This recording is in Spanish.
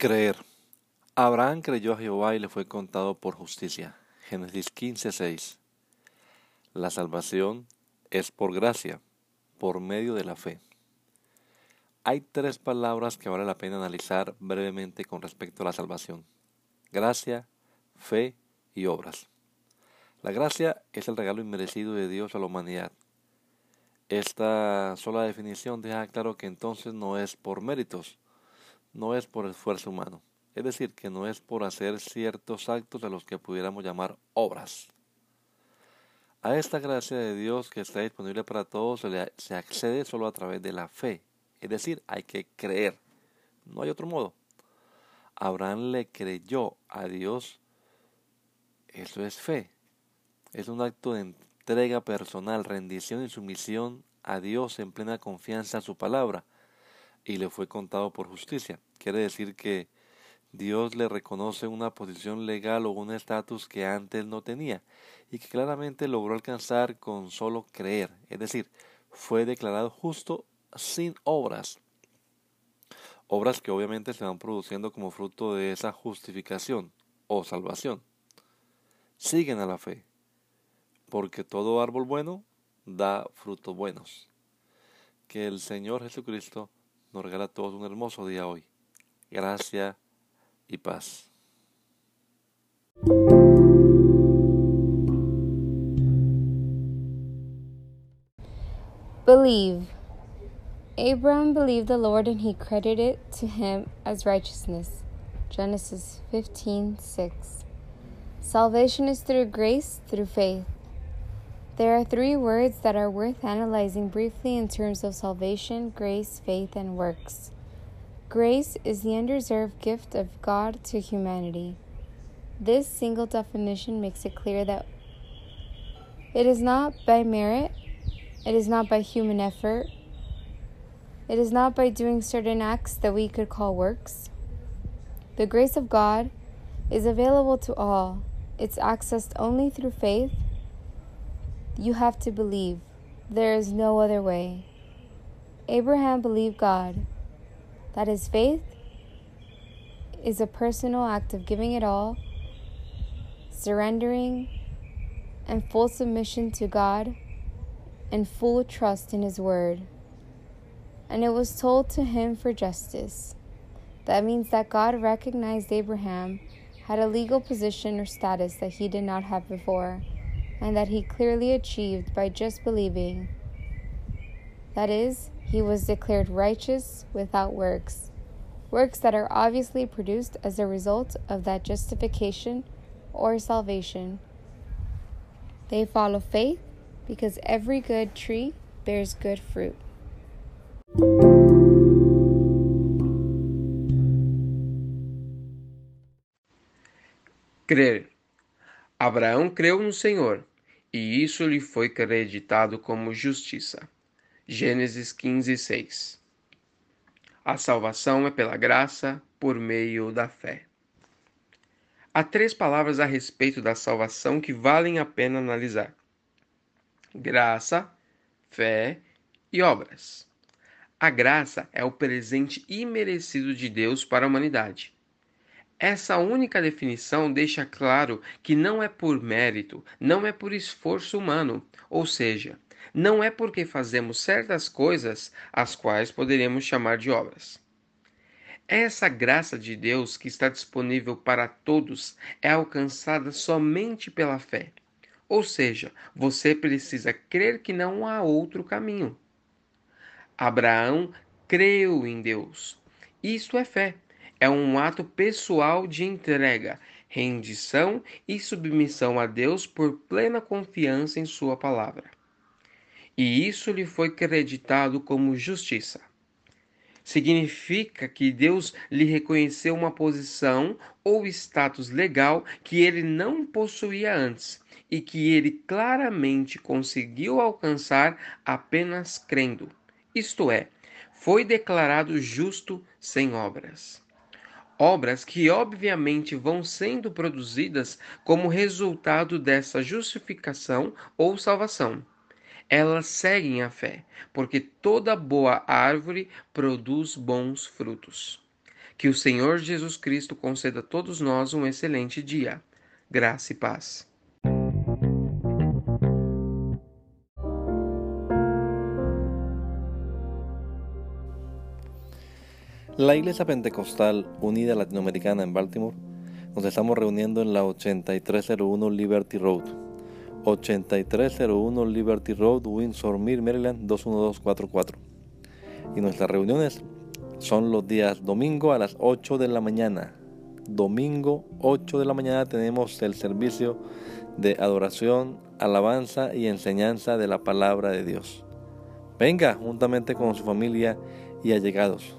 Creer. Abraham creyó a Jehová y le fue contado por justicia. Génesis 15:6. La salvación es por gracia, por medio de la fe. Hay tres palabras que vale la pena analizar brevemente con respecto a la salvación. Gracia, fe y obras. La gracia es el regalo inmerecido de Dios a la humanidad. Esta sola definición deja claro que entonces no es por méritos, no es por esfuerzo humano, es decir, que no es por hacer ciertos actos a los que pudiéramos llamar obras. A esta gracia de Dios que está disponible para todos se, accede solo a través de la fe, es decir, hay que creer, no hay otro modo. Abraham le creyó a Dios, eso es fe, es un acto de entrega personal, rendición y sumisión a Dios en plena confianza en su palabra y le fue contado por justicia. Quiere decir que Dios le reconoce una posición legal o un estatus que antes no tenía y que claramente logró alcanzar con solo creer, es decir, fue declarado justo sin obras. Obras que obviamente se van produciendo como fruto de esa justificación o salvación. Siguen a la fe, porque todo árbol bueno da frutos buenos. Que el Señor Jesucristo nos regala a todos un hermoso día hoy. Gracia y paz. Believe. Abraham believed the Lord and he credited it to him as righteousness. Genesis 15:6. Salvation is through grace, through faith. There are three words that are worth analyzing briefly in terms of salvation, grace, faith, and works. Grace is the undeserved gift of God to humanity. This single definition makes it clear that it is not by merit, it is not by human effort, it is not by doing certain acts that we could call works. The grace of God is available to all, it's accessed only through faith you have to believe. There is no other way. Abraham believed God, that his faith is a personal act of giving it all, surrendering, and full submission to God, and full trust in His word. And it was told to him for justice. That means that God recognized Abraham had a legal position or status that he did not have before and that he clearly achieved by just believing. That is, he was declared righteous without works, works that are obviously produced as a result of that justification or salvation. They follow faith because every good tree bears good fruit. Crer. Abraão creu no Senhor e isso lhe foi creditado como justiça. Gênesis 15, 6. A salvação é pela graça, por meio da fé. Há três palavras a respeito da salvação que valem a pena analisar: graça, fé e obras. A graça é o presente imerecido de Deus para a humanidade. Essa única definição deixa claro que não é por mérito, não é por esforço humano, ou seja, não é porque fazemos certas coisas as quais poderíamos chamar de obras. Essa graça de Deus que está disponível para todos é alcançada somente pela fé. Ou seja, você precisa crer que não há outro caminho. Abraão creu em Deus. Isto é fé é um ato pessoal de entrega, rendição e submissão a Deus por plena confiança em Sua palavra. E isso lhe foi creditado como justiça. Significa que Deus lhe reconheceu uma posição ou status legal que ele não possuía antes e que ele claramente conseguiu alcançar apenas crendo. Isto é, foi declarado justo sem obras. Obras que obviamente vão sendo produzidas como resultado dessa justificação ou salvação elas seguem a fé, porque toda boa árvore produz bons frutos. Que o Senhor Jesus Cristo conceda a todos nós um excelente dia. Graça e paz. La Iglesia Pentecostal Unida Latinoamericana en Baltimore nos estamos reuniendo en la 8301 Liberty Road 8301 Liberty Road, Windsor Mill, Maryland 21244. Y nuestras reuniones son los días domingo a las 8 de la mañana. Domingo 8 de la mañana tenemos el servicio de adoración, alabanza y enseñanza de la palabra de Dios. Venga juntamente con su familia y allegados.